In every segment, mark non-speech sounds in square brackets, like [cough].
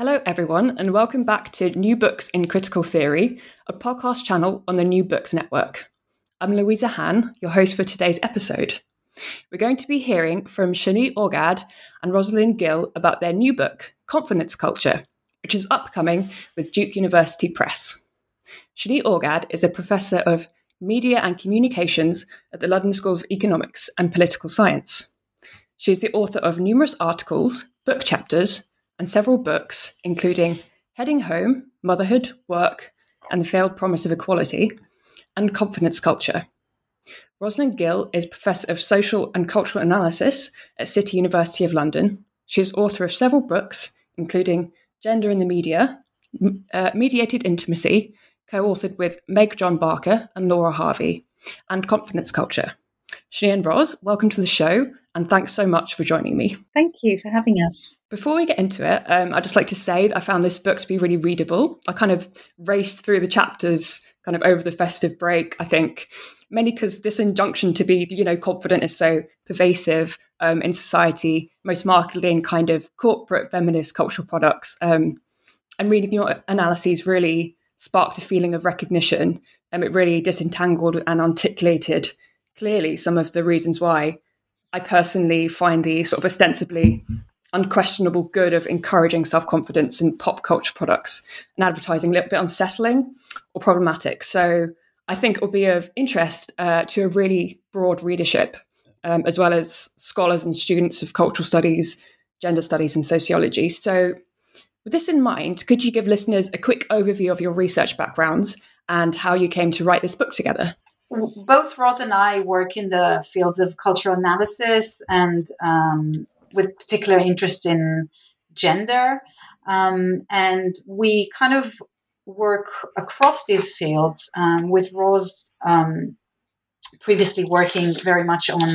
Hello, everyone, and welcome back to New Books in Critical Theory, a podcast channel on the New Books Network. I'm Louisa Han, your host for today's episode. We're going to be hearing from Shani Orgad and Rosalind Gill about their new book, Confidence Culture, which is upcoming with Duke University Press. Shani Orgad is a professor of media and communications at the London School of Economics and Political Science. She is the author of numerous articles, book chapters, and several books, including Heading Home, Motherhood, Work, and the Failed Promise of Equality, and Confidence Culture. Rosalind Gill is Professor of Social and Cultural Analysis at City University of London. She is author of several books, including Gender in the Media, uh, Mediated Intimacy, co authored with Meg John Barker and Laura Harvey, and Confidence Culture. Shani and Ros, welcome to the show, and thanks so much for joining me. Thank you for having us. Before we get into it, um, I'd just like to say that I found this book to be really readable. I kind of raced through the chapters kind of over the festive break, I think, mainly because this injunction to be, you know, confident is so pervasive um, in society, most markedly in kind of corporate feminist cultural products. Um, and reading your analyses really sparked a feeling of recognition. And it really disentangled and articulated clearly some of the reasons why I personally find the sort of ostensibly unquestionable good of encouraging self confidence in pop culture products and advertising a little bit unsettling or problematic. So I think it will be of interest uh, to a really broad readership, um, as well as scholars and students of cultural studies, gender studies, and sociology. So, with this in mind, could you give listeners a quick overview of your research backgrounds and how you came to write this book together? Both Ros and I work in the fields of cultural analysis and um, with particular interest in gender. Um, and we kind of work across these fields um, with Ros um, previously working very much on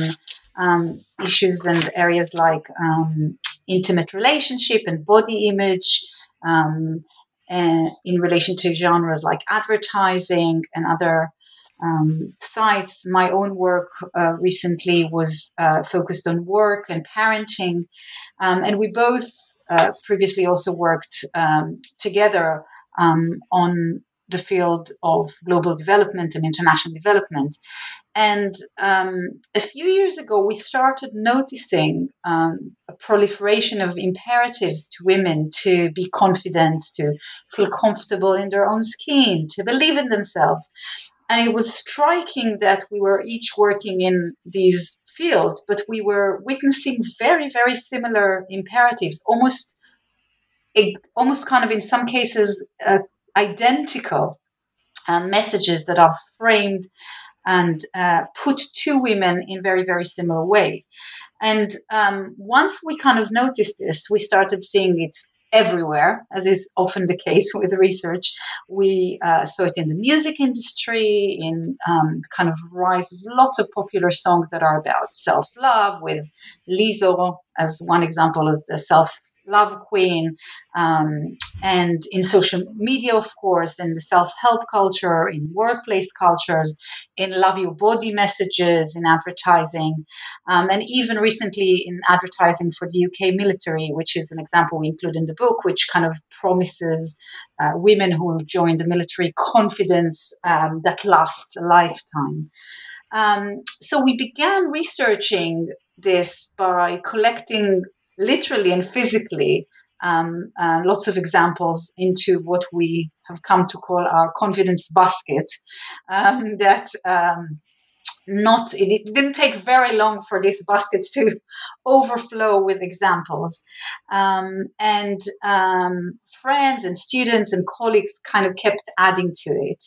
um, issues and areas like um, intimate relationship and body image. and in relation to genres like advertising and other um, sites. My own work uh, recently was uh, focused on work and parenting, um, and we both uh, previously also worked um, together um, on the field of global development and international development. And um, a few years ago, we started noticing um, a proliferation of imperatives to women to be confident, to feel comfortable in their own skin, to believe in themselves and it was striking that we were each working in these fields, but we were witnessing very, very similar imperatives, almost, almost kind of in some cases uh, identical uh, messages that are framed and uh, put to women in very, very similar way. And um, once we kind of noticed this, we started seeing it everywhere, as is often the case [laughs] with research. We uh, saw it in the music industry, in um, kind of rise of lots of popular songs that are about self love, with Lizzo as one example as the self love queen, um, and in social media, of course, in the self help culture, in workplace cultures, in love your body messages, in advertising, um, and even recently in advertising for the UK military, which is an example we include in the book, which kind of promises uh, women who will join the military confidence um, that lasts a lifetime. Um, so we began researching this by collecting literally and physically um, uh, lots of examples into what we have come to call our confidence basket um, that um, not it didn't take very long for this basket to [laughs] overflow with examples. Um, and um, friends and students and colleagues kind of kept adding to it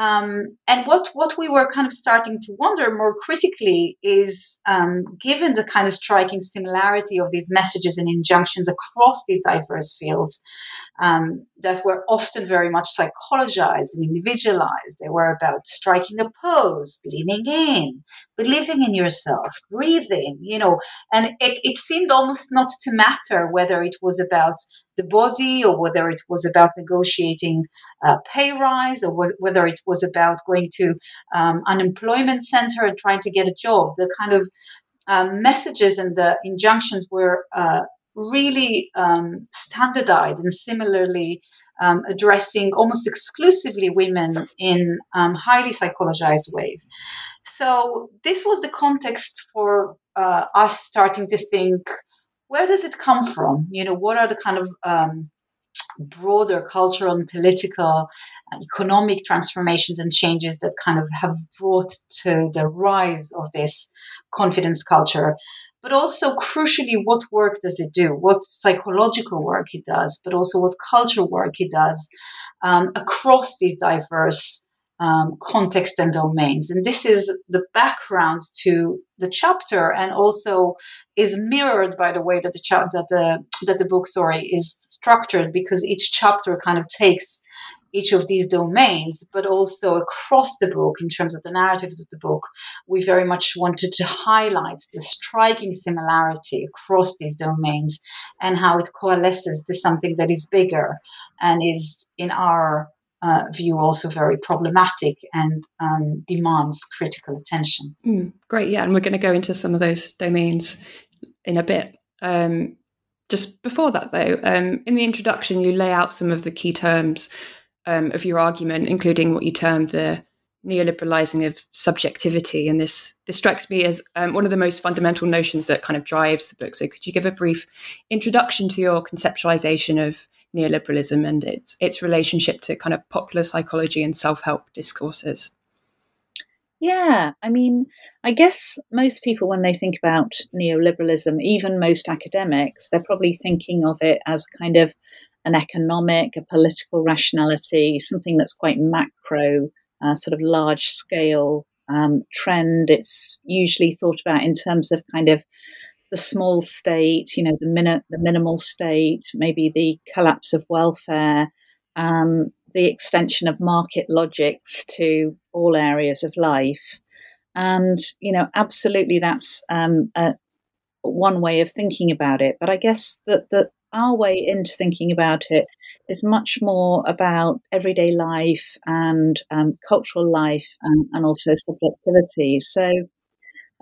um, and what, what we were kind of starting to wonder more critically is um, given the kind of striking similarity of these messages and injunctions across these diverse fields, um, that were often very much psychologized and individualized. They were about striking a pose, leaning in, believing in yourself, breathing, you know, and it, it seemed almost not to matter whether it was about the body or whether it was about negotiating a pay rise or was, whether it was about going to um, unemployment center and trying to get a job. The kind of um, messages and the injunctions were uh, really um, standardized and similarly um, addressing almost exclusively women in um, highly psychologized ways. So, this was the context for uh, us starting to think where does it come from? You know, what are the kind of um, broader cultural and political, uh, economic transformations and changes that kind of have brought to the rise of this confidence culture? but also crucially, what work does it do? What psychological work it does, but also what cultural work it does um, across these diverse um, contexts and domains. And this is the background to the chapter, and also is mirrored by the way that the cha- that the that the book, sorry, is structured, because each chapter kind of takes each of these domains, but also across the book in terms of the narrative of the book, we very much wanted to highlight the striking similarity across these domains and how it coalesces to something that is bigger and is, in our uh, view, also very problematic and um, demands critical attention. Mm, great, yeah, and we're going to go into some of those domains in a bit. Um, just before that, though, um, in the introduction, you lay out some of the key terms um, of your argument, including what you term the neoliberalizing of subjectivity. And this this strikes me as um, one of the most fundamental notions that kind of drives the book. So, could you give a brief introduction to your conceptualization of neoliberalism and its its relationship to kind of popular psychology and self help discourses? Yeah, I mean, I guess most people, when they think about neoliberalism, even most academics, they're probably thinking of it as kind of an economic, a political rationality, something that's quite macro, uh, sort of large scale um, trend. It's usually thought about in terms of kind of the small state, you know, the, min- the minimal state, maybe the collapse of welfare, um, the extension of market logics to all areas of life. And, you know, absolutely that's um, a, one way of thinking about it. But I guess that, that our way into thinking about it is much more about everyday life and um, cultural life and, and, also subjectivity. So,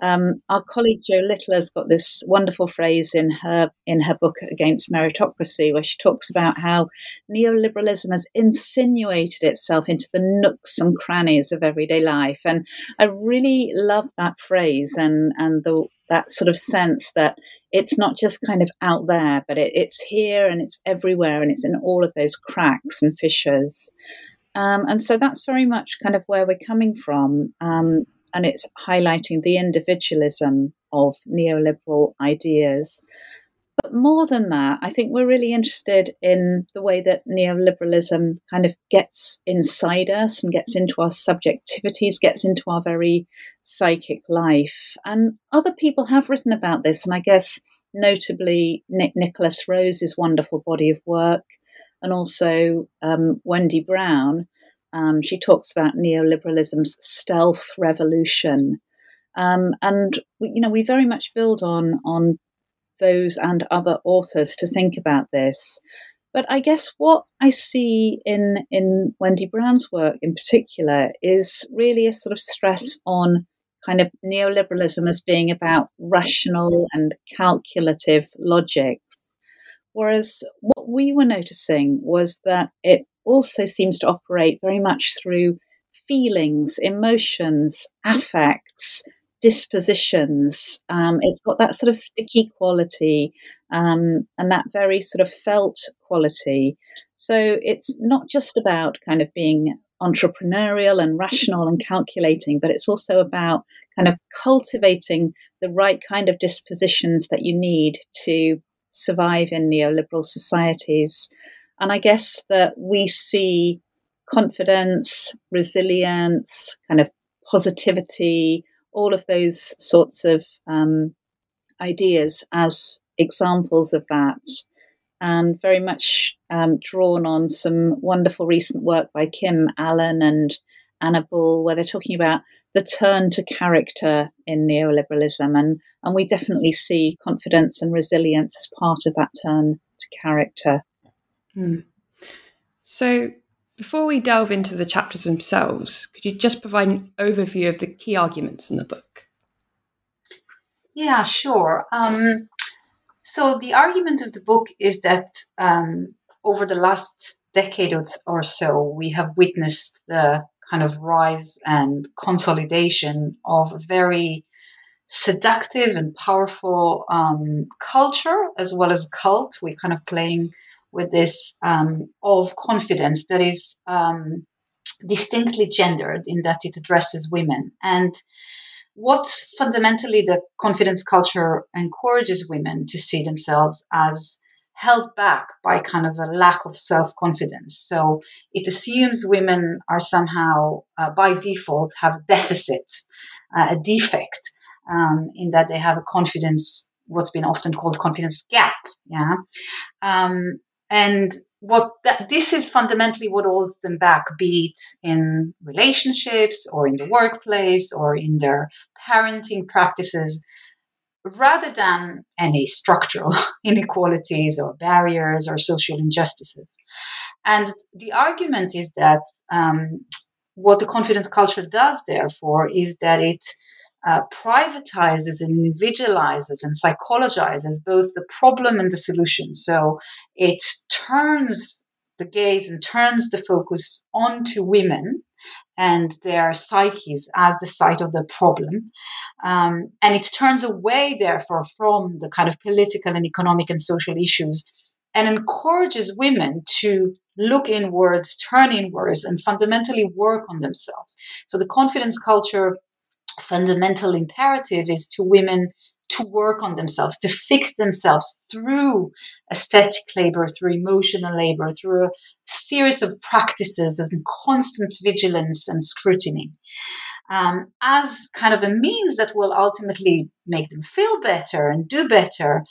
um, our colleague Jo Littler has got this wonderful phrase in her in her book Against Meritocracy, where she talks about how neoliberalism has insinuated itself into the nooks and crannies of everyday life, and I really love that phrase and and the that sort of sense that it's not just kind of out there, but it, it's here and it's everywhere and it's in all of those cracks and fissures. Um, and so that's very much kind of where we're coming from. Um, and it's highlighting the individualism of neoliberal ideas. But more than that, I think we're really interested in the way that neoliberalism kind of gets inside us and gets into our subjectivities, gets into our very psychic life. And other people have written about this, and I guess notably Nick Nikolas Rose's wonderful body of work, and also um, Wendy Brown. Um, she talks about neoliberalism's stealth revolution. Um, and you know we very much build on on those and other authors to think about this. But I guess what I see in, in Wendy Brown's work in particular is really a sort of stress on kind of neoliberalism as being about rational and calculative logics. Whereas what we were noticing was that it also seems to operate very much through feelings, emotions, affects, dispositions. Um, it's got that sort of sticky quality um, and that very sort of felt quality. So it's not just about kind of being entrepreneurial and rational and calculating, but it's also about kind of cultivating the right kind of dispositions that you need to survive in neoliberal societies. And I guess that we see confidence, resilience, kind of positivity, all of those sorts of um, ideas as examples of that, and very much um, drawn on some wonderful recent work by Kim Allen and Anna where they're talking about the turn to character in neoliberalism. And, and we definitely see confidence and resilience as part of that turn to character. Hmm. So, before we delve into the chapters themselves, could you just provide an overview of the key arguments in the book? Yeah, sure. Um, so, the argument of the book is that um, over the last decade or so, we have witnessed the kind of rise and consolidation of a very seductive and powerful um, culture as well as cult. We're kind of playing with this um, of confidence that is um, distinctly gendered in that it addresses women. And what fundamentally the confidence culture encourages women to see themselves as held back by kind of a lack of self confidence. So it assumes women are somehow, uh, by default, have a deficit, uh, a defect, um, in that they have a confidence, what's been often called confidence gap. Yeah. Um, and what that, this is fundamentally what holds them back, be it in relationships or in the workplace or in their parenting practices, rather than any structural [laughs] inequalities or barriers or social injustices. And the argument is that um, what the confident culture does, therefore, is that it uh, privatizes and individualizes and psychologizes both the problem and the solution. So it turns the gaze and turns the focus onto women and their psyches as the site of the problem. Um, and it turns away, therefore, from the kind of political and economic and social issues and encourages women to look inwards, turn inwards, and fundamentally work on themselves. So the confidence culture fundamental imperative is to women to work on themselves, to fix themselves through aesthetic labor, through emotional labor, through a series of practices and constant vigilance and scrutiny. Um, as kind of a means that will ultimately make them feel better and do better.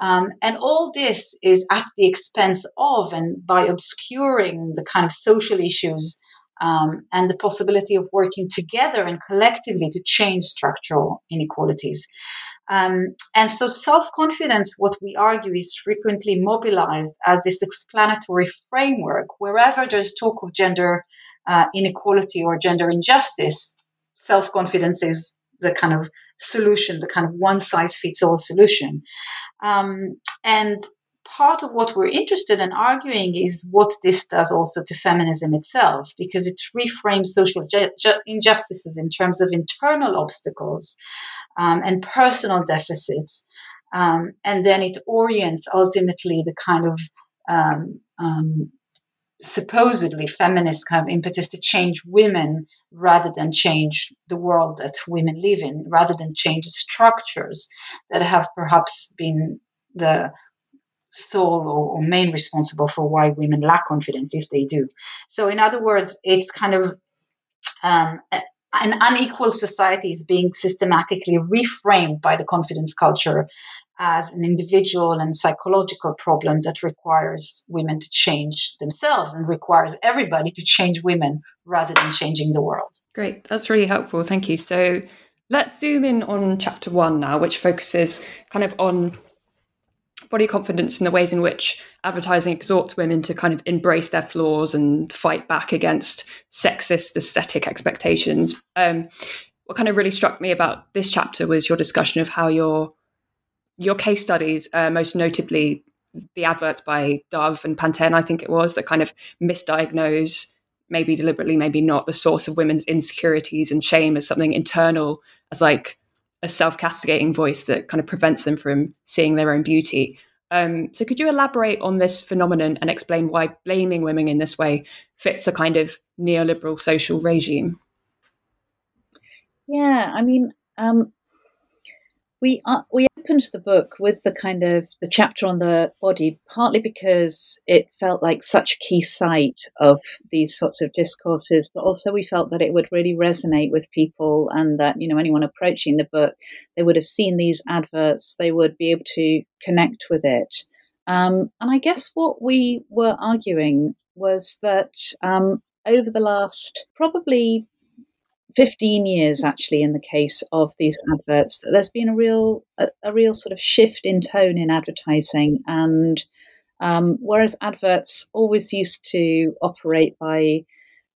Um, and all this is at the expense of and by obscuring the kind of social issues um, and the possibility of working together and collectively to change structural inequalities. Um, and so, self confidence, what we argue, is frequently mobilized as this explanatory framework. Wherever there's talk of gender uh, inequality or gender injustice, self confidence is the kind of solution, the kind of one size fits all solution. Um, and part of what we're interested in arguing is what this does also to feminism itself, because it reframes social ju- ju- injustices in terms of internal obstacles um, and personal deficits. Um, and then it orients ultimately the kind of um, um supposedly feminist kind of impetus to change women rather than change the world that women live in, rather than change structures that have perhaps been the sole or, or, main responsible for why women lack confidence if they do. So, in other words, it's kind of um, an unequal society is being systematically reframed by the confidence culture as an individual and psychological problem that requires women to change themselves and requires everybody to change women rather than changing the world. Great, that's really helpful. Thank you. So, let's zoom in on chapter one now, which focuses kind of on body confidence and the ways in which advertising exhorts women to kind of embrace their flaws and fight back against sexist aesthetic expectations. Um, what kind of really struck me about this chapter was your discussion of how your your case studies, uh, most notably the adverts by Dove and Pantene, I think it was, that kind of misdiagnose, maybe deliberately, maybe not, the source of women's insecurities and shame as something internal, as like a self castigating voice that kind of prevents them from seeing their own beauty. Um, so, could you elaborate on this phenomenon and explain why blaming women in this way fits a kind of neoliberal social regime? Yeah, I mean, um, we are we opened the book with the kind of the chapter on the body, partly because it felt like such a key site of these sorts of discourses, but also we felt that it would really resonate with people, and that you know anyone approaching the book, they would have seen these adverts, they would be able to connect with it. Um, and I guess what we were arguing was that um, over the last probably 15 years actually in the case of these adverts that there's been a real a, a real sort of shift in tone in advertising and um, whereas adverts always used to operate by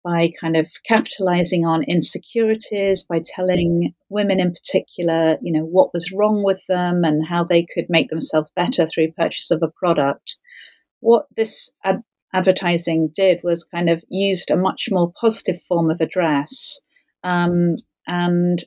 by kind of capitalizing on insecurities by telling women in particular you know what was wrong with them and how they could make themselves better through purchase of a product what this ad- advertising did was kind of used a much more positive form of address um, and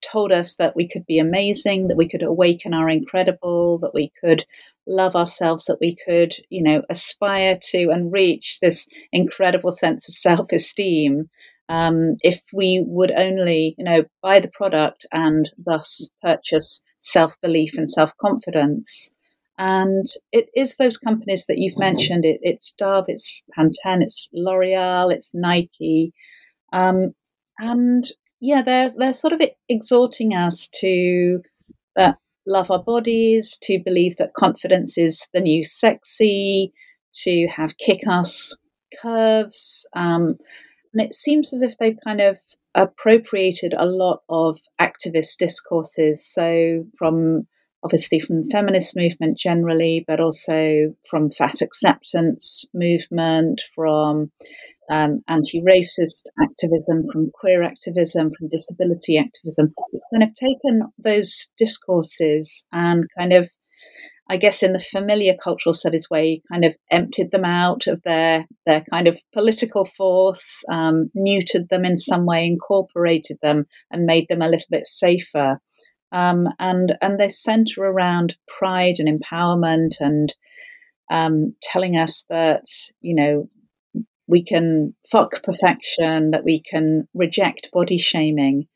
told us that we could be amazing, that we could awaken our incredible, that we could love ourselves, that we could, you know, aspire to and reach this incredible sense of [laughs] self esteem. Um, if we would only, you know, buy the product and thus purchase self belief and self confidence. And it is those companies that you've mentioned. It, it's Dove, it's Pantene, it's L'Oreal, it's Nike. Um, and yeah, they're they're sort of exhorting us to uh, love our bodies, to believe that confidence is the new sexy, to have kick-ass curves, um, and it seems as if they've kind of appropriated a lot of activist discourses. So from obviously from feminist movement generally, but also from fat acceptance movement, from um, anti-racist activism, from queer activism, from disability activism. It's kind of taken those discourses and kind of, I guess, in the familiar cultural studies way, kind of emptied them out of their their kind of political force, um, neutered them in some way, incorporated them, and made them a little bit safer. Um, and and they centre around pride and empowerment and um, telling us that you know we can fuck perfection, that we can reject body shaming.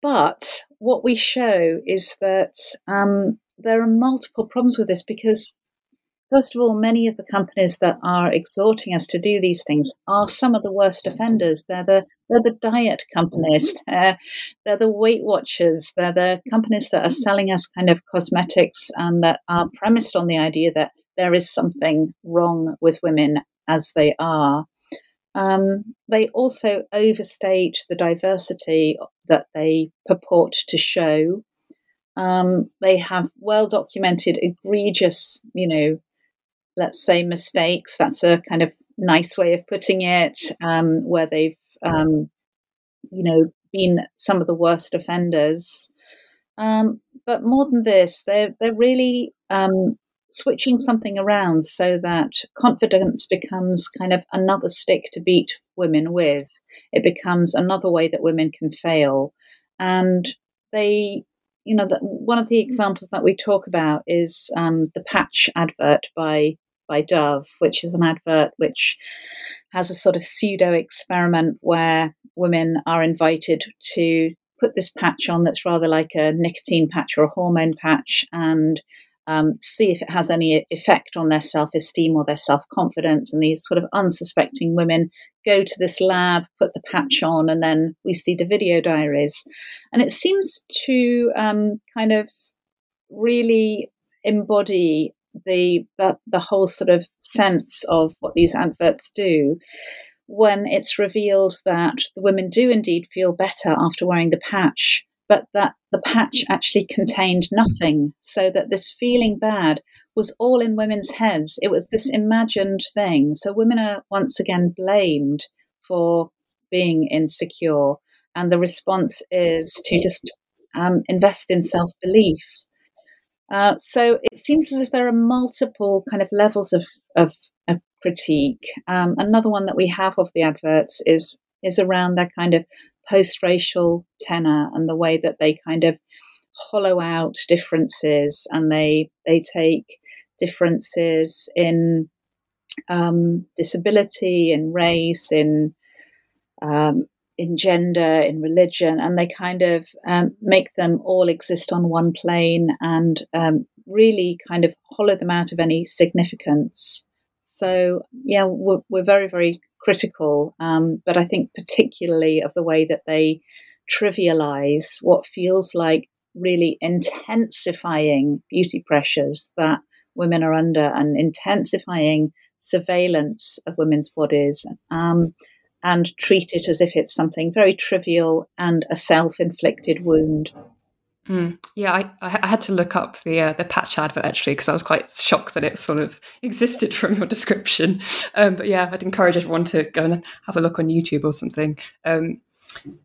But what we show is that um, there are multiple problems with this because, first of all, many of the companies that are exhorting us to do these things are some of the worst offenders. They're the they're the diet companies. [laughs] They're, they're the Weight Watchers. They're the companies that are selling us kind of cosmetics and that are premised on the idea that there is something wrong with women as they are. Um, they also overstate the diversity that they purport to show. Um, they have well documented, egregious, you know, let's say mistakes. That's a kind of nice way of putting it, um, where they've, um, you know, been some of the worst offenders. Um, but more than this, they're they're really um, switching something around so that confidence becomes kind of another stick to beat women with. It becomes another way that women can fail. And they, you know, the, one of the examples that we talk about is um, the patch advert by by Dove, which is an advert which has a sort of pseudo experiment where women are invited to put this patch on that's rather like a nicotine patch or a hormone patch and um, see if it has any effect on their self esteem or their self confidence. And these sort of unsuspecting women go to this lab, put the patch on, and then we see the video diaries. And it seems to um, kind of really embody the, the the whole sort of sense of what these adverts do when it's revealed that the women do indeed feel better after wearing the patch but that the patch actually contained nothing. So that this feeling bad was all in women's heads. It was this imagined thing. So women are once again blamed for being insecure. And the response is to just um, invest in self belief. Uh, so it seems as if there are multiple kind of levels of, of, of critique. Um, another one that we have of the adverts is is around their kind of post racial tenor and the way that they kind of hollow out differences and they they take differences in um, disability, in race, in um, in gender, in religion, and they kind of um, make them all exist on one plane and um, really kind of hollow them out of any significance. So, yeah, we're, we're very, very critical, um, but I think particularly of the way that they trivialize what feels like really intensifying beauty pressures that women are under and intensifying surveillance of women's bodies um, and treat it as if it's something very trivial and a self inflicted wound. Mm. Yeah, I, I had to look up the uh, the patch advert actually because I was quite shocked that it sort of existed from your description. [laughs] Um, but yeah, I'd encourage everyone to go and have a look on YouTube or something. Um,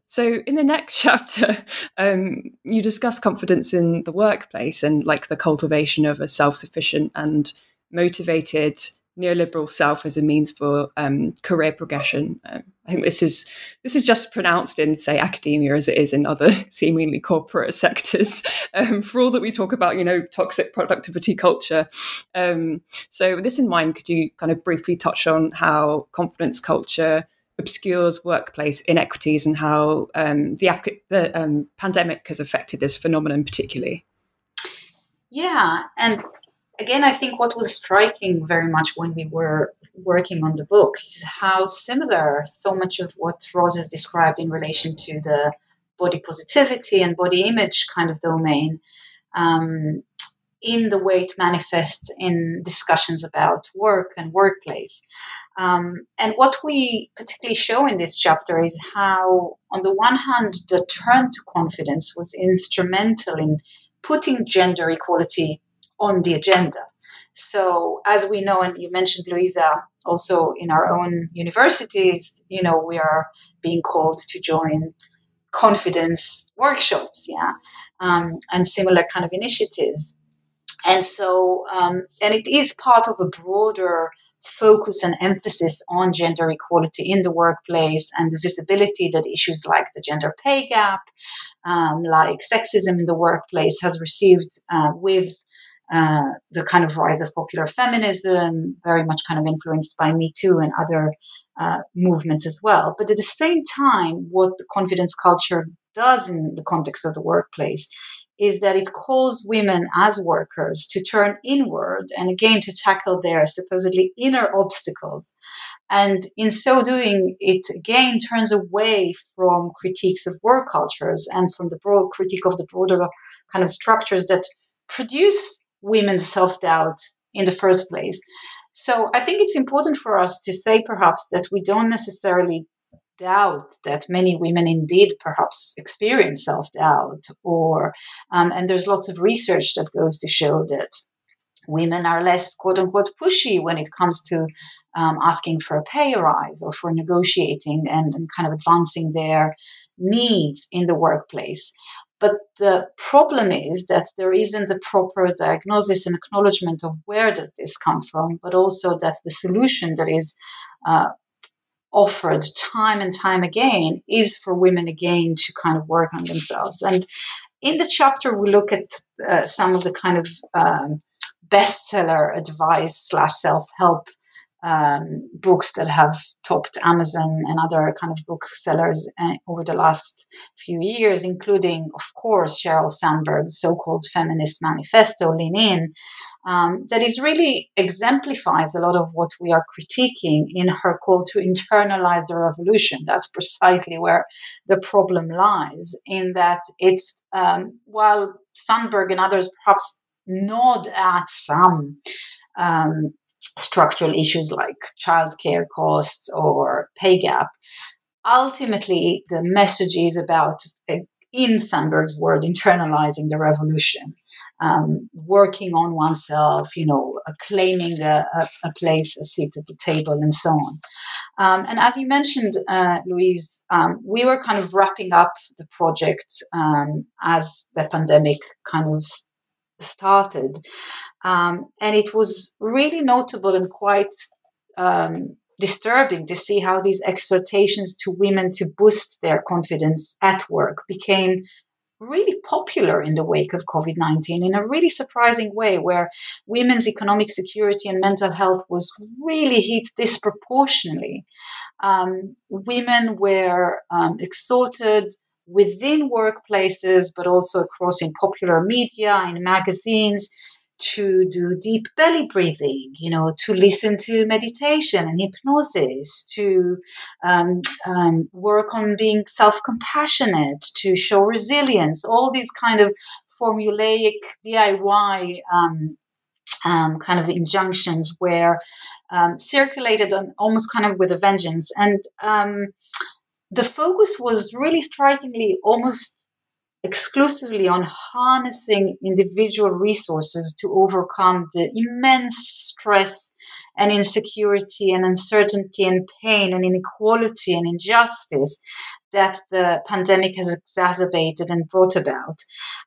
so in the next [laughs] chapter, um, you discuss confidence in the workplace and like the cultivation of a self sufficient and motivated neoliberal self as a means for um, career progression. Um, I think this is this is just pronounced in, say, academia as it is in other [laughs] seemingly corporate sectors. Um, for all that we talk about, you know, toxic productivity culture. Um, so, with this in mind, could you kind of briefly touch on how confidence culture obscures workplace inequities and how um, the, the pandemic has affected this phenomenon particularly? Yeah, and again, I think what was striking very much when we were working on the book is how similar so much of what Ros has described in relation to the body positivity and body image kind of domain um, in the way it manifests in discussions about work and workplace. Um, and what we particularly show in this chapter is how, on the one hand, the turn to confidence was instrumental in putting gender equality on the agenda. So, as we know, and you mentioned Louisa, also in our own universities, you know, we are being called to join confidence workshops, yeah, um, and similar kind of initiatives. And so, um, and it is part of a broader focus and emphasis on gender equality in the workplace and the visibility that issues like the gender pay gap, um, like sexism in the workplace, has received uh, with uh, the kind of rise of popular feminism, very much kind of influenced by Me Too and other uh, movements as well. But at the same time, what the confidence culture does in the context of the workplace is that it calls women as workers to turn inward and again to tackle their supposedly inner obstacles. And in so doing, it again turns away from critiques of work cultures and from the broad critique of the broader kind of structures that produce women's self doubt in the first place. So I think it's important for us to say perhaps that we don't necessarily doubt that many women indeed perhaps experience self doubt, or um, and there's lots of research that goes to show that women are less quote unquote pushy when it comes to um, asking for a pay rise or for negotiating and, and kind of advancing their needs in the workplace. But the problem is that there isn't a proper diagnosis and acknowledgement of where does this come from, but also that the solution that is uh, offered time and time again is for women again to kind of work on themselves. And in the chapter, we look at uh, some of the kind of um, bestseller advice slash self help um, books that have topped Amazon and other kind of booksellers uh, over the last few years, including, of course, Sheryl Sandberg's so-called feminist manifesto, Lean In, um, that is really exemplifies a lot of what we are critiquing in her call to internalize the revolution. That's precisely where the problem lies, in that it's um, while Sandberg and others perhaps nod at some um, structural issues like childcare costs or pay gap. Ultimately, the message is about, in Sandberg's word, internalizing the revolution, um, working on oneself, you know, uh, claiming a, a, a, place, a seat at the table, and so on. Um, and as you mentioned, uh, Louise, um, we were kind of wrapping up the project um, as the pandemic kind of started. Um, and it was really notable and quite um, disturbing to see how these exhortations to women to boost their confidence at work became really popular in the wake of COVID 19 in a really surprising way, where women's economic security and mental health was really hit disproportionately. Um, women were um, exhorted within workplaces, but also across in popular media, in magazines, to do deep belly breathing, you know, to listen to meditation and hypnosis, to um, um, work on being self compassionate, to show resilience, all these kind of formulaic DIY um, um, kind of injunctions were um, circulated on almost kind of with a vengeance. And um, the focus was really strikingly almost exclusively on harnessing individual resources to overcome the immense stress and insecurity and uncertainty and pain and inequality and injustice that the pandemic has exacerbated and brought about.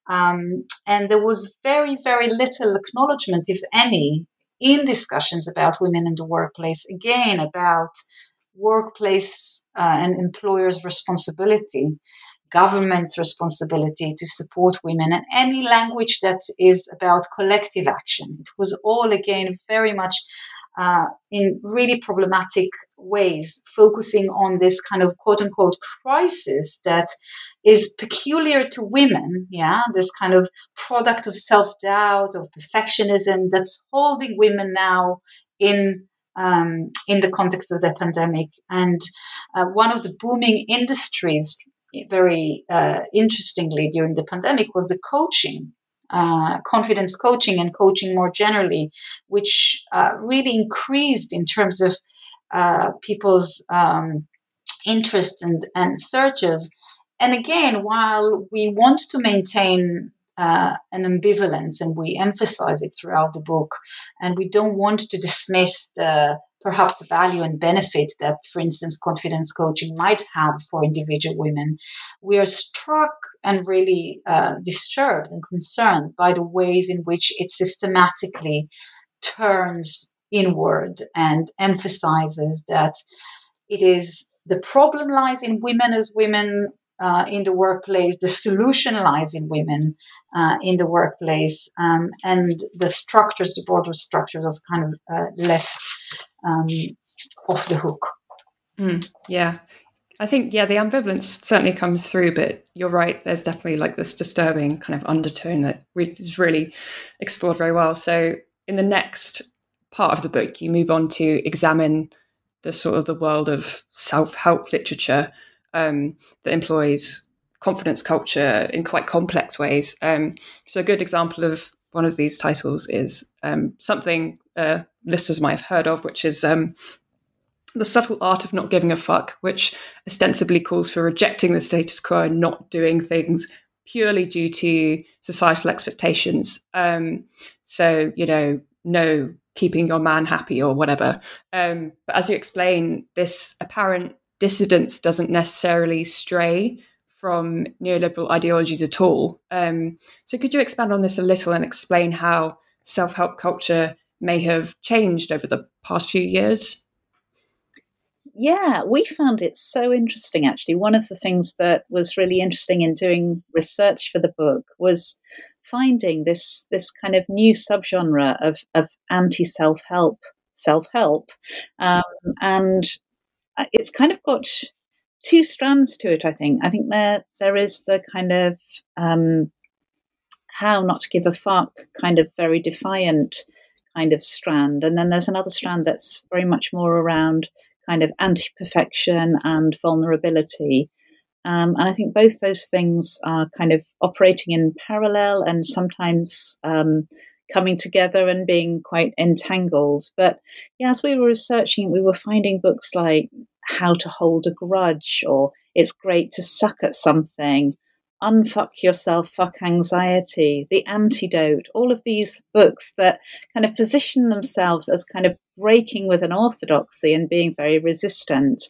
Um, and there was very, very little acknowledgement, if any, in discussions about women in the workplace, again, about workplace uh, and employers' responsibility government's responsibility to support women and any language that is about collective action. It was all, again, very much uh, in really problematic ways, focusing on this kind of quote unquote crisis that is peculiar to women. Yeah, this kind of product of self doubt, of perfectionism that's holding women now in. Um, in the context of the pandemic. And uh, one of the booming industries very uh, interestingly during the pandemic was the coaching, uh, confidence coaching, and coaching more generally, which uh, really increased in terms of uh, people's um, interest and, and searches. And again, while we want to maintain uh, an ambivalence, and we emphasize it throughout the book, and we don't want to dismiss the perhaps the value and benefit that, for instance, confidence coaching might have for individual women, we are struck and really uh, disturbed and concerned by the ways in which it systematically turns inward and emphasizes that it is the problem lies in women as women uh, in the workplace, the solution lies in women uh, in the workplace, um, and the structures, the broader structures, are kind of uh, left um, off the hook. Mm, yeah. I think, yeah, the ambivalence certainly comes through, but you're right. There's definitely like this disturbing kind of undertone that is really explored very well. So, in the next part of the book, you move on to examine the sort of the world of self help literature um, that employs confidence culture in quite complex ways. Um, so, a good example of one of these titles is um, something uh, listeners might have heard of, which is um, The Subtle Art of Not Giving a Fuck, which ostensibly calls for rejecting the status quo and not doing things purely due to societal expectations. Um, so, you know, no keeping your man happy or whatever. Um, but as you explain, this apparent dissidence doesn't necessarily stray from neoliberal ideologies at all. Um, so, could you expand on this a little and explain how self help culture may have changed over the past few years? Yeah, we found it so interesting actually. One of the things that was really interesting in doing research for the book was finding this this kind of new subgenre of, of anti self help self help, um, and it's kind of got two strands to it. I think. I think there there is the kind of um, how not to give a fuck, kind of very defiant kind of strand. And then there's another strand that's very much more around kind of anti perfection and vulnerability. Um, and I think both those things are kind of operating in parallel and sometimes um, coming together and being quite entangled. But yeah, as we were researching, we were finding books like How to Hold a Grudge or It's Great to Suck at Something Unfuck Yourself, Fuck Anxiety, The Antidote, all of these books that kind of position themselves as kind of breaking with an orthodoxy and being very resistant.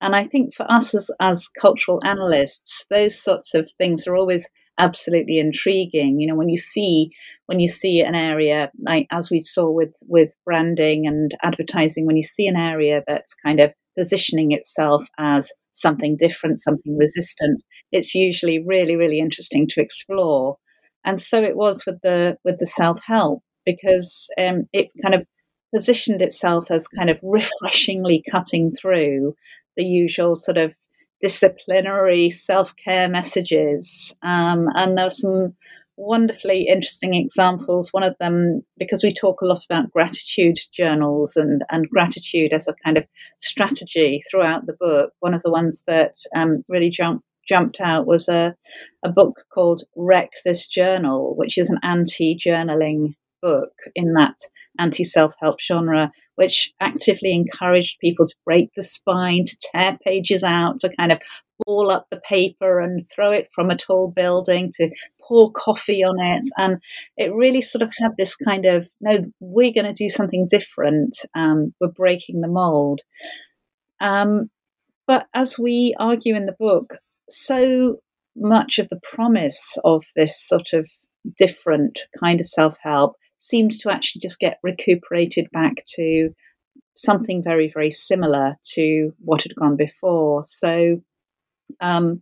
And I think for us as, as cultural analysts, those sorts of things are always absolutely intriguing. You know, when you see when you see an area like as we saw with with branding and advertising, when you see an area that's kind of positioning itself as something different, something resistant, it's usually really, really interesting to explore. And so it was with the with the self help because um, it kind of positioned itself as kind of refreshingly cutting through the usual sort of disciplinary self care messages. Um, and there were some wonderfully interesting examples. One of them, because we talk a lot about gratitude journals and, and gratitude as a kind of strategy throughout the book, one of the ones that um, really jumped jumped out was a, a book called Wreck This Journal, which is an anti journaling book in that anti self help genre, which actively encouraged people to break the spine, to tear pages out, to kind of ball up the paper and throw it from a tall building, to pour coffee on it. And it really sort of had this kind of no, we're going to do something different. Um, we're breaking the mold. Um, but as we argue in the book, so much of the promise of this sort of different kind of self help seemed to actually just get recuperated back to something very, very similar to what had gone before. So, um,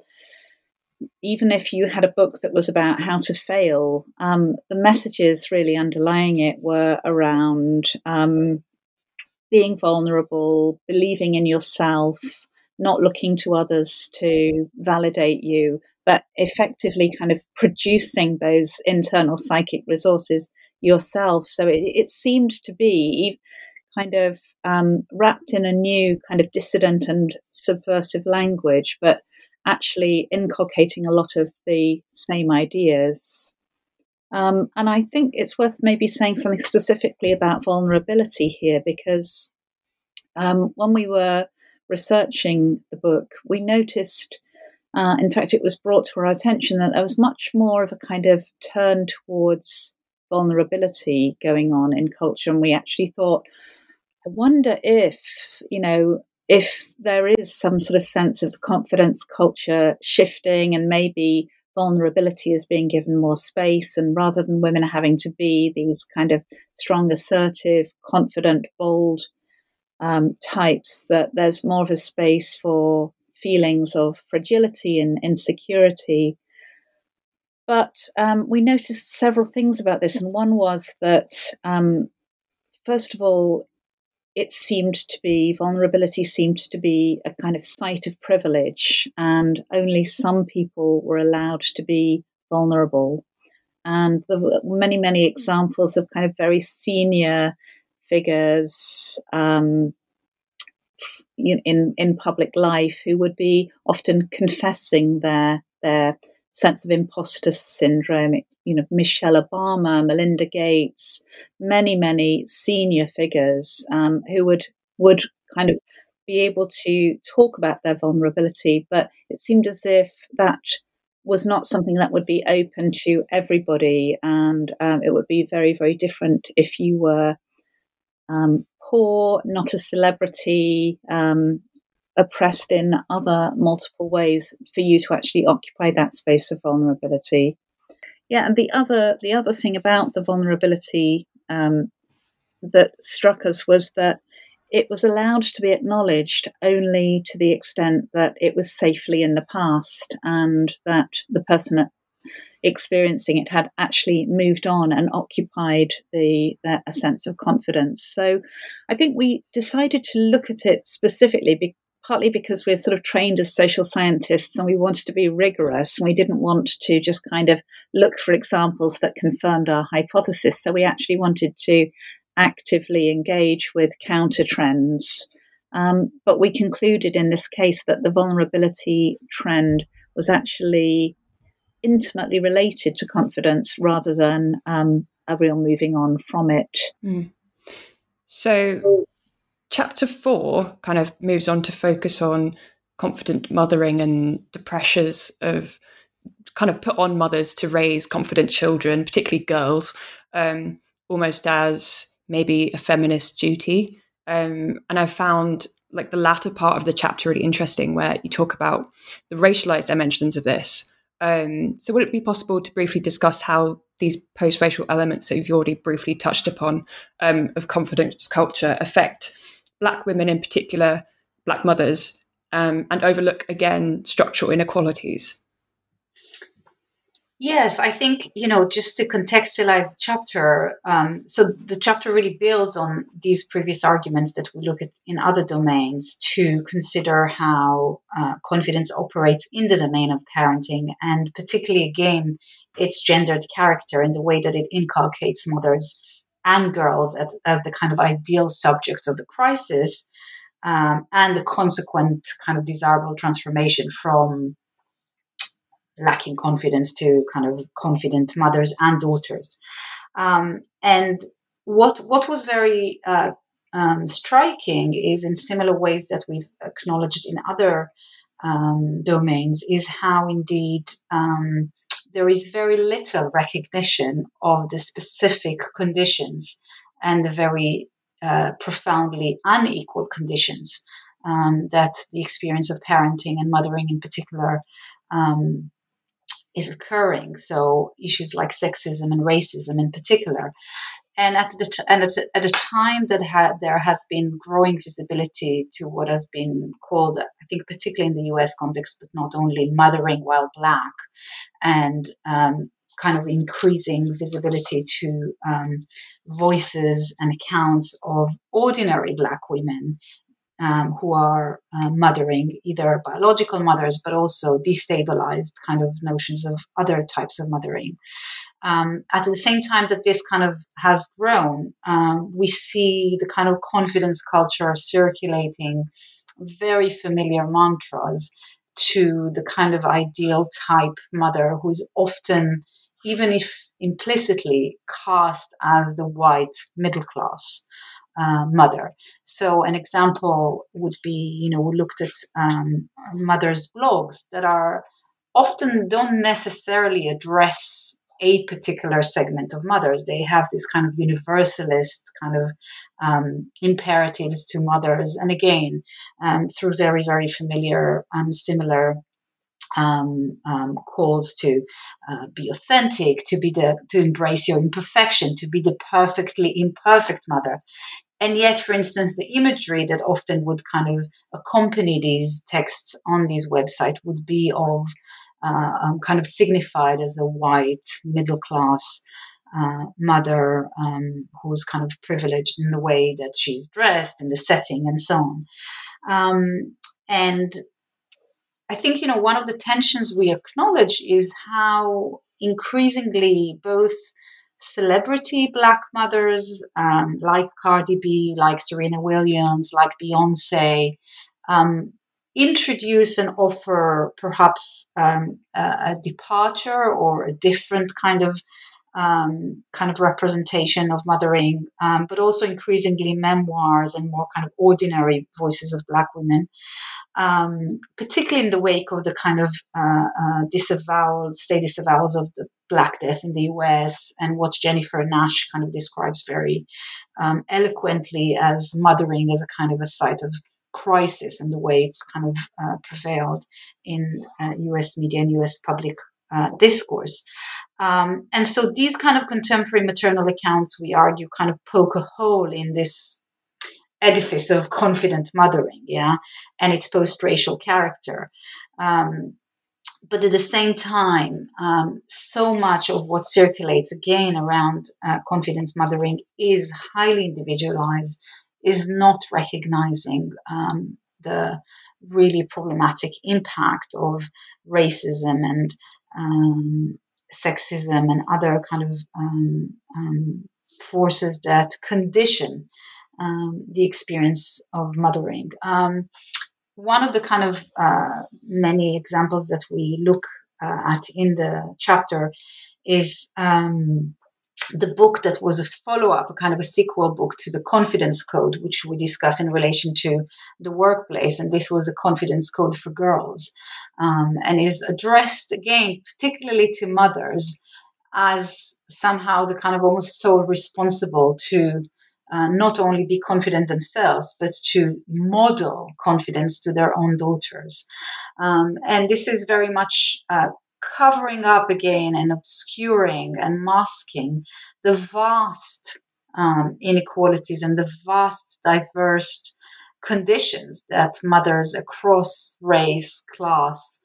even if you had a book that was about how to fail, um, the messages really underlying it were around um, being vulnerable, believing in yourself, not looking to others to validate you, but effectively kind of producing those internal psychic resources yourself. So it, it seemed to be kind of um, wrapped in a new kind of dissident and subversive language, but actually inculcating a lot of the same ideas. Um, and I think it's worth maybe saying something specifically about vulnerability here because um, when we were researching the book, we noticed, uh, in fact, it was brought to our attention that there was much more of a kind of turn towards vulnerability going on in culture. And we actually thought, I wonder if, you know, if there is some sort of sense of confidence culture shifting and maybe vulnerability is being given more space and rather than women having to be these kind of strong assertive confident bold um, types that there's more of a space for feelings of fragility and insecurity but um, we noticed several things about this, and one was that, um, first of all, it seemed to be vulnerability seemed to be a kind of site of privilege, and only some people were allowed to be vulnerable. And there were many, many examples of kind of very senior figures um, in in public life who would be often confessing their their sense of imposter syndrome. You know, Michelle Obama, Melinda Gates, many, many senior figures um, who would would kind of be able to talk about their vulnerability, but it seemed as if that was not something that would be open to everybody, and um, it would be very, very different if you were um, poor, not a celebrity, um, oppressed in other multiple ways for you to actually occupy that space of vulnerability. Yeah, and the other the other thing about the vulnerability um, that struck us was that it was allowed to be acknowledged only to the extent that it was safely in the past and that the person experiencing it had actually moved on and occupied the, the, a sense of confidence. So I think we decided to look at it specifically partly because we're sort of trained as social scientists and we wanted to be rigorous and we didn't want to just kind of look for examples that confirmed our hypothesis. So we actually wanted to actively engage with counter trends. Um, but we concluded in this case that the vulnerability trend was actually intimately related to confidence rather than um, a real moving on from it. Mm. So, chapter four kind of moves on to focus on confident mothering and the pressures of kind of put on mothers to raise confident children, particularly girls, um, almost as maybe a feminist duty. Um, and I found like the latter part of the chapter really interesting, where you talk about the racialized dimensions of this. Um, so, would it be possible to briefly discuss how these post-racial elements that you've already briefly touched upon um, of confidence culture affect black women in particular, Black mothers um, and overlook again structural inequalities? Yes, I think, you know, just to contextualize the chapter, um, so the chapter really builds on these previous arguments that we look at in other domains to consider how uh, confidence operates in the domain of parenting, and particularly, again, its gendered character and the way that it inculcates mothers and girls as, as the kind of ideal subjects of the crisis, um, and the consequent kind of desirable transformation from lacking confidence to kind of confident mothers and daughters. Um, and what what was very uh, um, striking is in similar ways that we've acknowledged in other um, domains is how indeed um, there is very little recognition of the specific conditions and the very uh, profoundly unequal conditions um, that the experience of parenting and mothering in particular um, is occurring. So issues like sexism and racism in particular. And at, the t- and at, a time that ha- there has been growing visibility to what has been called, I think, particularly in the US context, but not only mothering while black, and um, kind of increasing visibility to um, voices and accounts of ordinary black women um, who are uh, mothering, either biological mothers, but also destabilized kind of notions of other types of mothering. Um, at the same time that this kind of has grown, um, we see the kind of confidence culture circulating very familiar mantras to the kind of ideal type mother who's often, even if implicitly, cast as the white middle class uh, mother. So an example would be, you know, we looked at um, mothers' blogs that are often don't necessarily address a particular segment of mothers. They have this kind of universalist kind of um, imperatives to mothers, and again, um, through very, very familiar and similar um, um, calls to uh, be authentic, to be the to embrace your imperfection, to be the perfectly imperfect mother. And yet, for instance, the imagery that often would kind of accompany these texts on these websites would be of um, kind of signified as a white middle class uh, mother um, who's kind of privileged in the way that she's dressed, in the setting, and so on. Um, and I think you know one of the tensions we acknowledge is how increasingly both celebrity black mothers um, like Cardi B, like Serena Williams, like Beyonce, um, introduce and offer perhaps um, a, a, departure or a different kind of um, kind of representation of mothering, um, but also increasingly memoirs and more kind of ordinary voices of black women um, particularly in the wake of the kind of uh, uh, disavowal, state disavowals of the Black Death in the US, and what Jennifer Nash kind of describes very um, eloquently as mothering as a kind of a site of crisis and the way it's kind of uh, prevailed in US uh, media and US public uh, discourse. Um, and so these kind of contemporary maternal accounts, we argue, kind of poke a hole in this edifice of confident mothering, yeah, and its post-racial character. Um, but at the same time, um, so much of what circulates again around uh, confidence mothering is highly individualized, is not recognizing um, the really problematic impact of racism and um, sexism and other kind of um, um, forces that condition um, the experience of mothering. Um, one of the kind of uh, many examples that we look uh, at in the chapter is um, the book that was a follow up, a kind of a sequel book to the Confidence Code, which we discuss in relation to the workplace. And this was a confidence code for girls um, and is addressed again, particularly to mothers, as somehow the kind of almost sole responsible to uh, not only be confident themselves, but to model confidence to their own daughters. Um, and this is very much uh, covering up again and obscuring and masking the vast um, inequalities and the vast diverse conditions that mothers across race, class,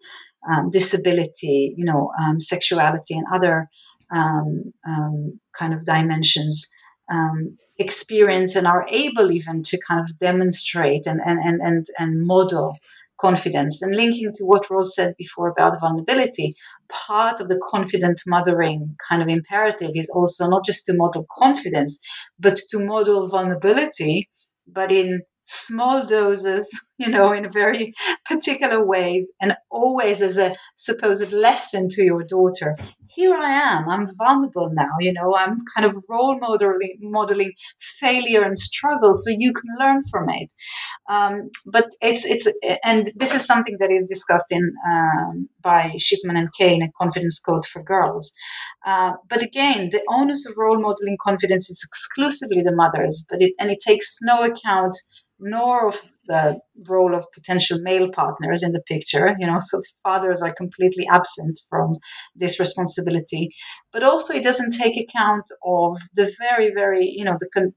um, disability, you know, um, sexuality, and other um, um kind of dimensions um, experience and are able even to kind of demonstrate and and and and, and model confidence. And linking to what Ros said before about vulnerability, part of the confident mothering kind of imperative is also not just to model confidence, but to model vulnerability, but in small doses, [laughs] you know, in a very [laughs] particular ways, and always as a supposed lesson to your daughter. Here I am, I'm vulnerable now, you know, I'm kind of role modeling, modeling failure and struggle so you can learn from it. Um, but it's, it's, and this is something that is discussed in, um, by Shipman and Kay, a confidence code for girls. Uh, but again, the onus of role modeling confidence is exclusively the mother's, but it, and it takes no account nor of the role of potential male partners in the picture, you know, so the fathers are completely absent from this responsibility. But also, it doesn't take account of the very, very, you know, the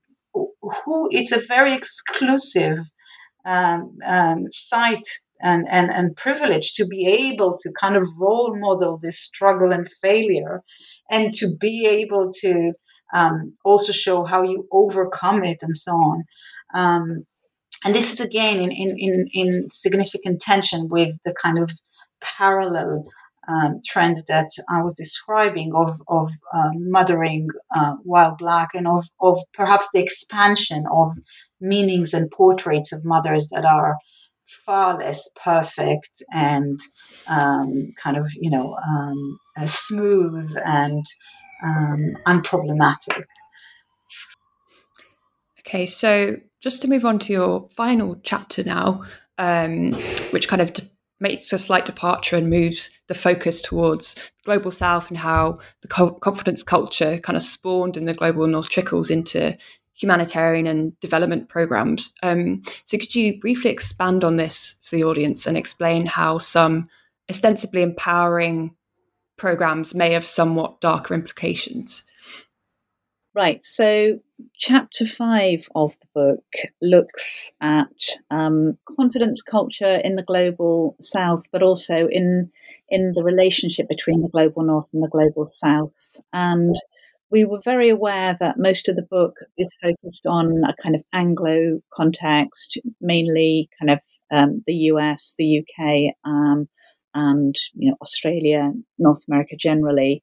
who it's a very exclusive um, um, site and, and, and privilege to be able to kind of role model this struggle and failure and to be able to um, also show how you overcome it and so on. Um, and this is again in, in, in, in significant tension with the kind of parallel um, trend that I was describing of, of uh, mothering uh, while black and of, of perhaps the expansion of meanings and portraits of mothers that are far less perfect and um, kind of, you know, um, uh, smooth and um, unproblematic. Okay, so just to move on to your final chapter now, um, which kind of de- makes a slight departure and moves the focus towards global south and how the co- confidence culture kind of spawned in the global north trickles into humanitarian and development programs. Um, so, could you briefly expand on this for the audience and explain how some ostensibly empowering programs may have somewhat darker implications? Right. So, chapter five of the book looks at um, confidence culture in the global south, but also in in the relationship between the global north and the global south. And we were very aware that most of the book is focused on a kind of Anglo context, mainly kind of um, the US, the UK, um, and you know Australia, North America generally.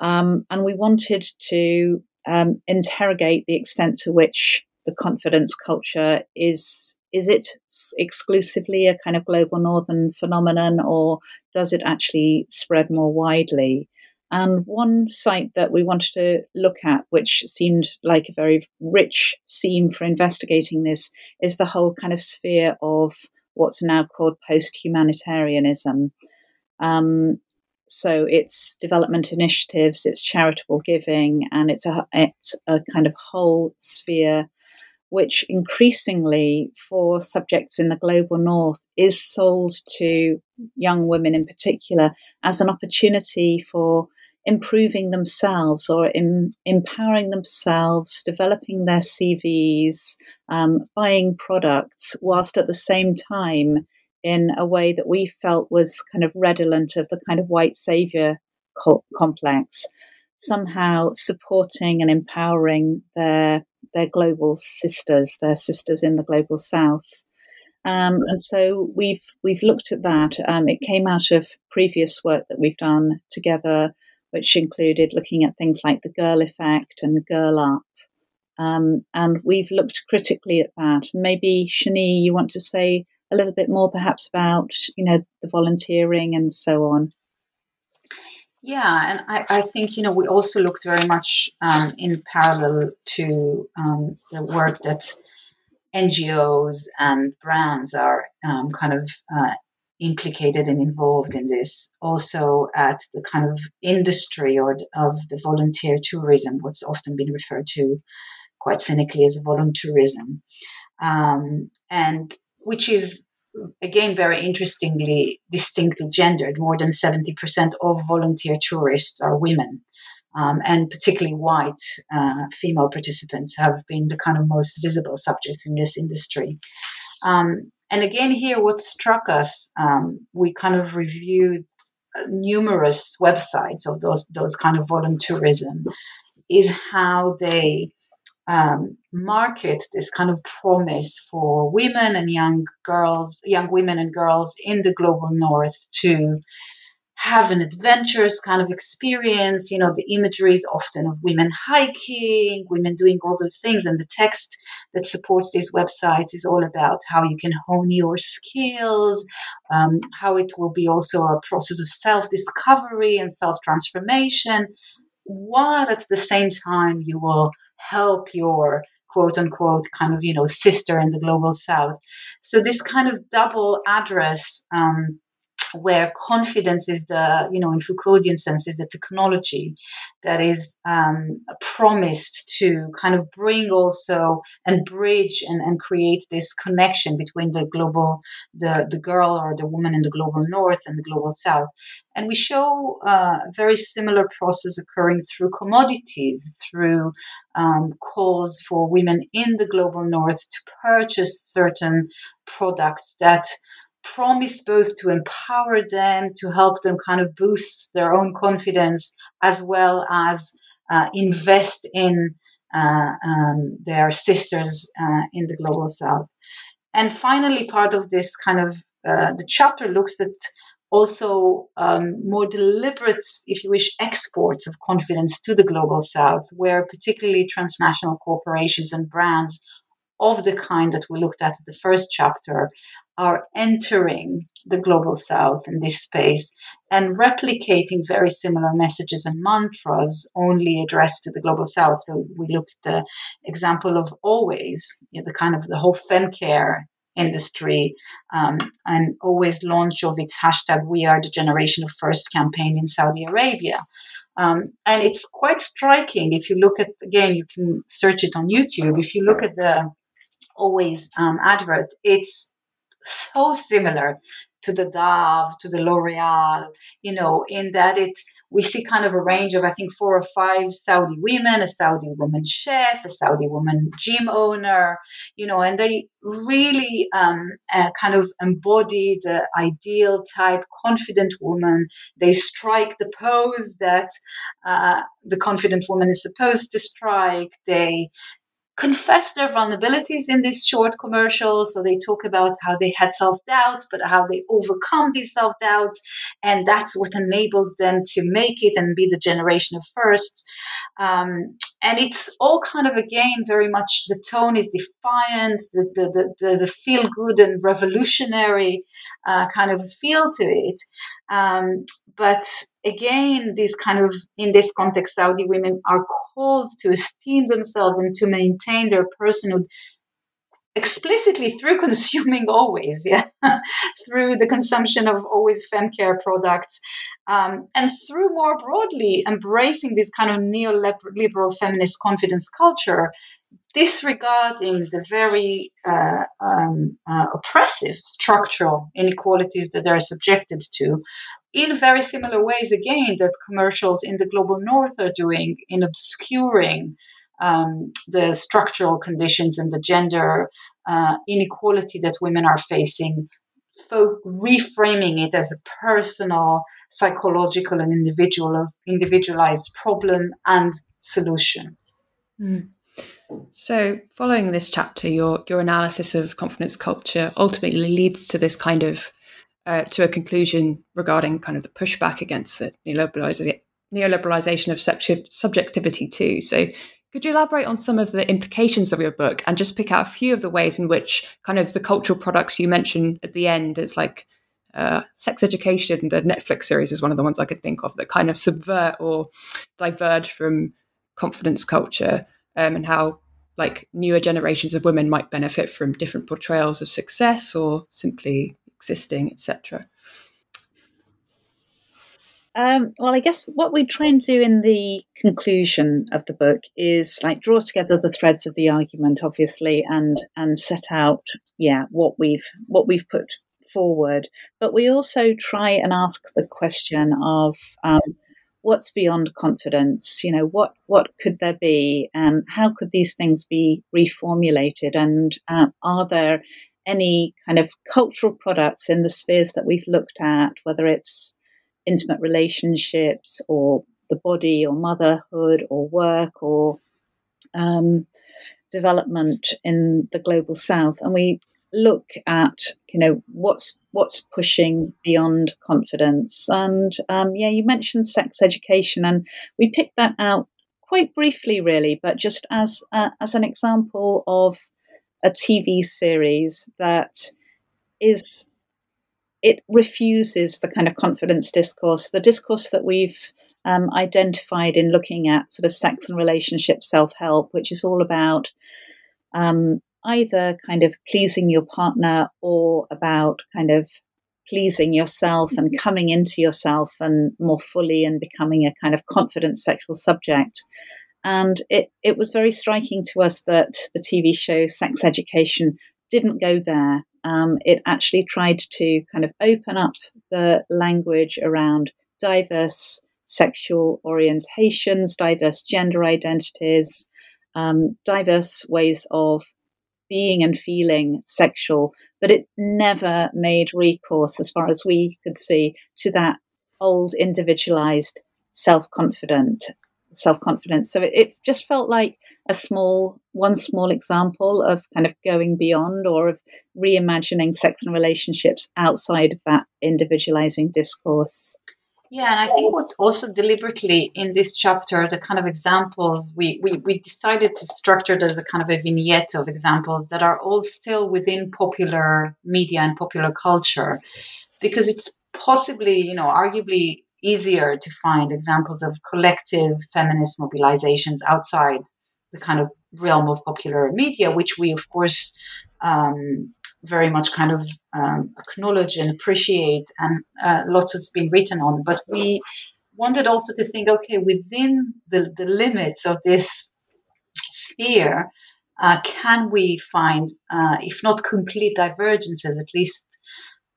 Um, and we wanted to um, interrogate the extent to which the confidence culture is is it exclusively a kind of global northern phenomenon or does it actually spread more widely? And one site that we wanted to look at which seemed like a very rich seam for investigating this is the whole kind of sphere of what's now called post humanitarianism um, so it's development initiatives, it's charitable giving, and it's a it's a kind of whole sphere, which increasingly for subjects in the global north is sold to young women in particular as an opportunity for improving themselves or in, empowering themselves, developing their CVs, um, buying products, whilst at the same time in a way that we felt was kind of redolent of the kind of white savior co- complex, somehow supporting and empowering their their global sisters, their sisters in the global south. Um, and so we've we've looked at that. Um, it came out of previous work that we've done together, which included looking at things like the girl effect and girl up. Um, and we've looked critically at that. Maybe Shani, you want to say a little bit more perhaps about you know the volunteering and so on. Yeah and i, I think you know we also looked very much um, in parallel to um, the work that ngos and brands are um, kind of uh, implicated and involved in this. Also at the kind of industry or of the volunteer tourism what's often been referred to quite cynically as voluntourism um, and which is again very interestingly distinctly gendered. More than 70% of volunteer tourists are women. Um, and particularly white uh, female participants have been the kind of most visible subjects in this industry. Um, and again, here, what struck us, um, we kind of reviewed numerous websites of those those kind of voluntourism, is how they um, market this kind of promise for women and young girls, young women and girls in the global north to have an adventurous kind of experience. You know, the imagery is often of women hiking, women doing all those things, and the text that supports these websites is all about how you can hone your skills, um, how it will be also a process of self discovery and self transformation, while at the same time you will help your quote unquote kind of you know sister in the global south. So this kind of double address um, where confidence is the, you know, in Foucauldian sense, is a technology that is um, promised to kind of bring also and bridge and, and create this connection between the global, the, the girl or the woman in the global north and the global south. And we show uh, a very similar process occurring through commodities, through um, calls for women in the global north to purchase certain products that promise both to empower them, to help them kind of boost their own confidence, as well as uh, invest in uh, um, their sisters uh, in the global south. And finally, part of this kind of uh, the chapter looks at also um, more deliberate, if you wish, exports of confidence to the global south, where particularly transnational corporations and brands of the kind that we looked at in the first chapter are entering the global south in this space and replicating very similar messages and mantras only addressed to the global south. So we looked at the example of always, you know, the kind of the whole femcare industry um, and always launch of its hashtag we are the generation of first campaign in saudi arabia um, and it's quite striking if you look at again you can search it on youtube if you look at the always um, advert it's so similar to the Dove, to the L'Oreal, you know, in that it we see kind of a range of I think four or five Saudi women, a Saudi woman chef, a Saudi woman gym owner, you know, and they really um, uh, kind of embody the ideal type confident woman. They strike the pose that uh, the confident woman is supposed to strike. They confess their vulnerabilities in these short commercials. So they talk about how they had self doubts, but how they overcome these self doubts. And that's what enables them to make it and be the generation of first. Um, and it's all kind of, again, very much the tone is defiant, the, the, the, there's a feel good and revolutionary uh, kind of feel to it. Um, but again, these kind of, in this context, Saudi women are called to esteem themselves and to maintain their personhood explicitly through [laughs] consuming always, yeah, [laughs] through the consumption of always femcare products, um, and through more broadly embracing this kind of neoliberal feminist confidence culture disregarding the very uh, um, uh, oppressive structural inequalities that they're subjected to in very similar ways, again, that commercials in the global north are doing in obscuring um, the structural conditions and the gender uh, inequality that women are facing, folk reframing it as a personal, psychological, and individualized, individualized problem and solution. Mm. So, following this chapter, your your analysis of confidence culture ultimately leads to this kind of uh, to a conclusion regarding kind of the pushback against the neoliberalization, neoliberalization of subjectivity too. So, could you elaborate on some of the implications of your book and just pick out a few of the ways in which kind of the cultural products you mentioned at the end is like uh, sex education, the Netflix series is one of the ones I could think of that kind of subvert or diverge from confidence culture um, and how like newer generations of women might benefit from different portrayals of success or simply existing, etc. Um, well, I guess what we try and do in the conclusion of the book is like draw together the threads of the argument, obviously, and and set out, yeah, what we've what we've put forward. But we also try and ask the question of um, what's beyond confidence? You know what what could there be? And how could these things be reformulated? And uh, are there any kind of cultural products in the spheres that we've looked at, whether it's intimate relationships or the body or motherhood or work or um, development in the global south. And we look at you know what's what's pushing beyond confidence and um, yeah you mentioned sex education and we picked that out quite briefly really but just as uh, as an example of a tv series that is it refuses the kind of confidence discourse the discourse that we've um, identified in looking at sort of sex and relationship self-help which is all about um, either kind of pleasing your partner or about kind of pleasing yourself and coming into yourself and more fully and becoming a kind of confident sexual subject. And it, it was very striking to us that the TV show Sex Education didn't go there. Um, it actually tried to kind of open up the language around diverse sexual orientations, diverse gender identities, um, diverse ways of being and feeling sexual, but it never made recourse, as far as we could see, to that old individualized self confident self confidence. So it, it, just felt like a small one small example of kind of going beyond or of reimagining sex and relationships outside of that individualizing discourse. Yeah, and I think what also deliberately in this chapter, the kind of examples we, we, we decided to structure it as a kind of a vignette of examples that are all still within popular media and popular culture, because it's possibly, you know, arguably easier to find examples of collective feminist mobilizations outside the kind of realm of popular media, which we, of course, um, very much kind of um, acknowledge and appreciate, and uh, lots has been written on. But we wanted also to think, okay, within the, the limits of this sphere, uh, can we find, uh, if not complete divergences, at least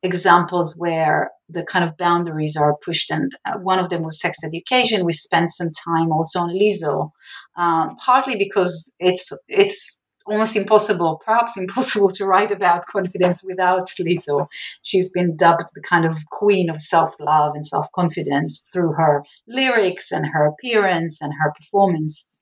examples where the kind of boundaries are pushed. And uh, one of them was sex education. We spent some time also on Lizzo, um, partly because it's it's almost impossible, perhaps [laughs] impossible to write about confidence without Lizzo. She's been dubbed the kind of queen of self love and self confidence through her lyrics and her appearance and her performance.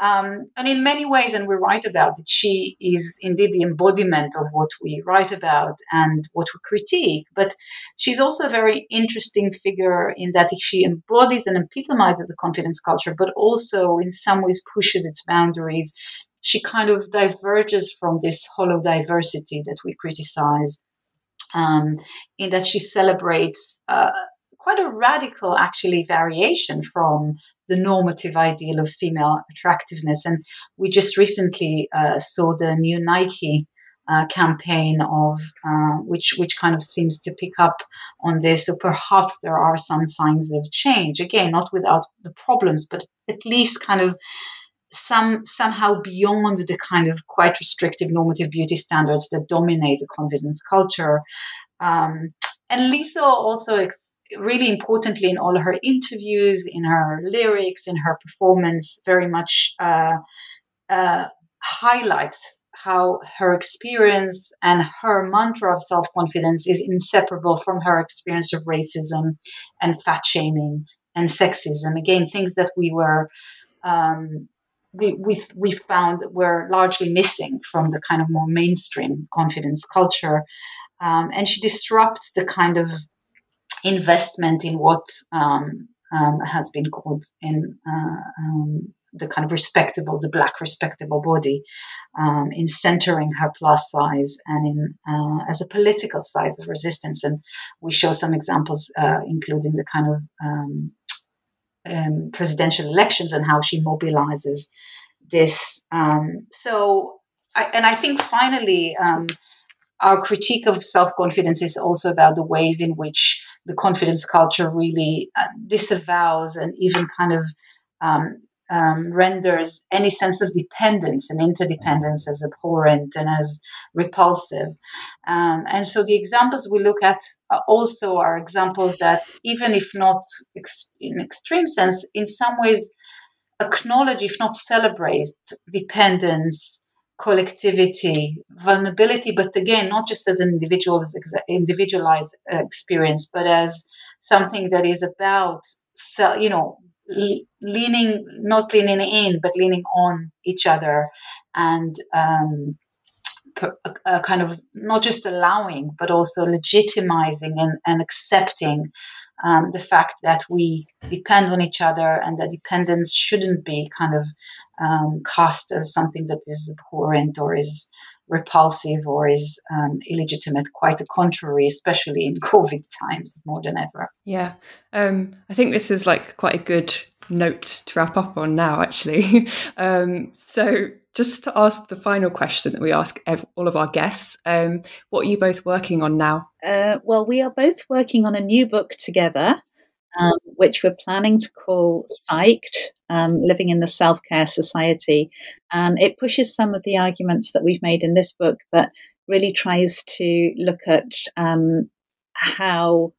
Um, and in many ways, and we write about it, she is indeed the embodiment of what we write about and what we critique. But she's also a very interesting figure in that she embodies and epitomizes the confidence culture, but also in some ways pushes its boundaries she kind of diverges from this hollow diversity that we criticize, um, in that she celebrates uh, quite a radical, actually, variation from the normative ideal of female attractiveness. And we just recently uh, saw the new Nike. Uh, campaign of uh, which which kind of seems to pick up on this. So perhaps there are some signs of change. Again, not without the problems, but at least kind of some somehow beyond the kind of quite restrictive normative beauty standards that dominate the confidence culture. Um, and Lizzo also ex- really importantly in all her interviews, in her lyrics, in her performance, very much uh, uh, highlights how her experience and her mantra of self confidence is inseparable from her experience of racism and fat shaming and sexism. Again, things that we were um, we, we, we found were largely missing from the kind of more mainstream confidence culture. Um, and she disrupts the kind of investment in what um, um, has been called in uh, um, the kind of respectable, the black respectable body, um, in centering her plus size and in uh, as a political size of resistance. And we show some examples, uh, including the kind of um, presidential elections and how she mobilizes this. So, I, and I think finally, our critique of self confidence is also about the ways in which the confidence culture really uh, disavows and even kind of um, um, renders any sense of dependence and interdependence as abhorrent and as repulsive. Um, and so the examples we look at also are examples that, even if not ex- in extreme sense, in some ways acknowledge, if not celebrate, dependence collectivity, vulnerability, but again, not just as an individual's individualized uh, experience, but as something that is about, so, you know, leaning, not leaning in, but leaning on each other and um, a, kind of not just allowing, but also legitimizing and, and accepting um, the fact that we depend on each other and that dependence shouldn't be kind of um, cast as something that is abhorrent or is repulsive or is um, illegitimate. Quite the contrary, especially in [laughs] COVID times more than ever. Yeah, um, I think this is like quite a good note to wrap up on now, actually. [laughs] um, so, just to ask the final question that we ask all of our guests, um, what are you both working on now? Uh, well, we are both working on a new book together, um, which we're planning to call Psyched um, Living in the Self Care Society. And it pushes some of the arguments that we've made in this book, but really tries to look at um, how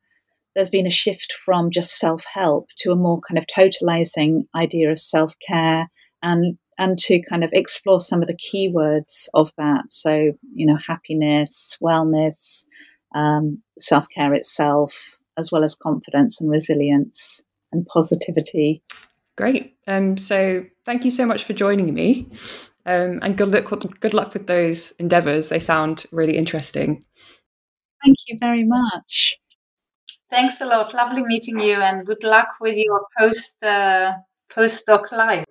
there's been a shift from just self help to a more kind of totalizing idea of self care and and to kind of explore some of the keywords of that. So, you know, happiness, wellness, um, self care itself, as well as confidence and resilience and positivity. Great. Um, so, thank you so much for joining me. Um, and good luck, good luck with those endeavours. They sound really interesting. Thank you very much. Thanks a lot. Lovely meeting you, and good luck with your post uh, postdoc life.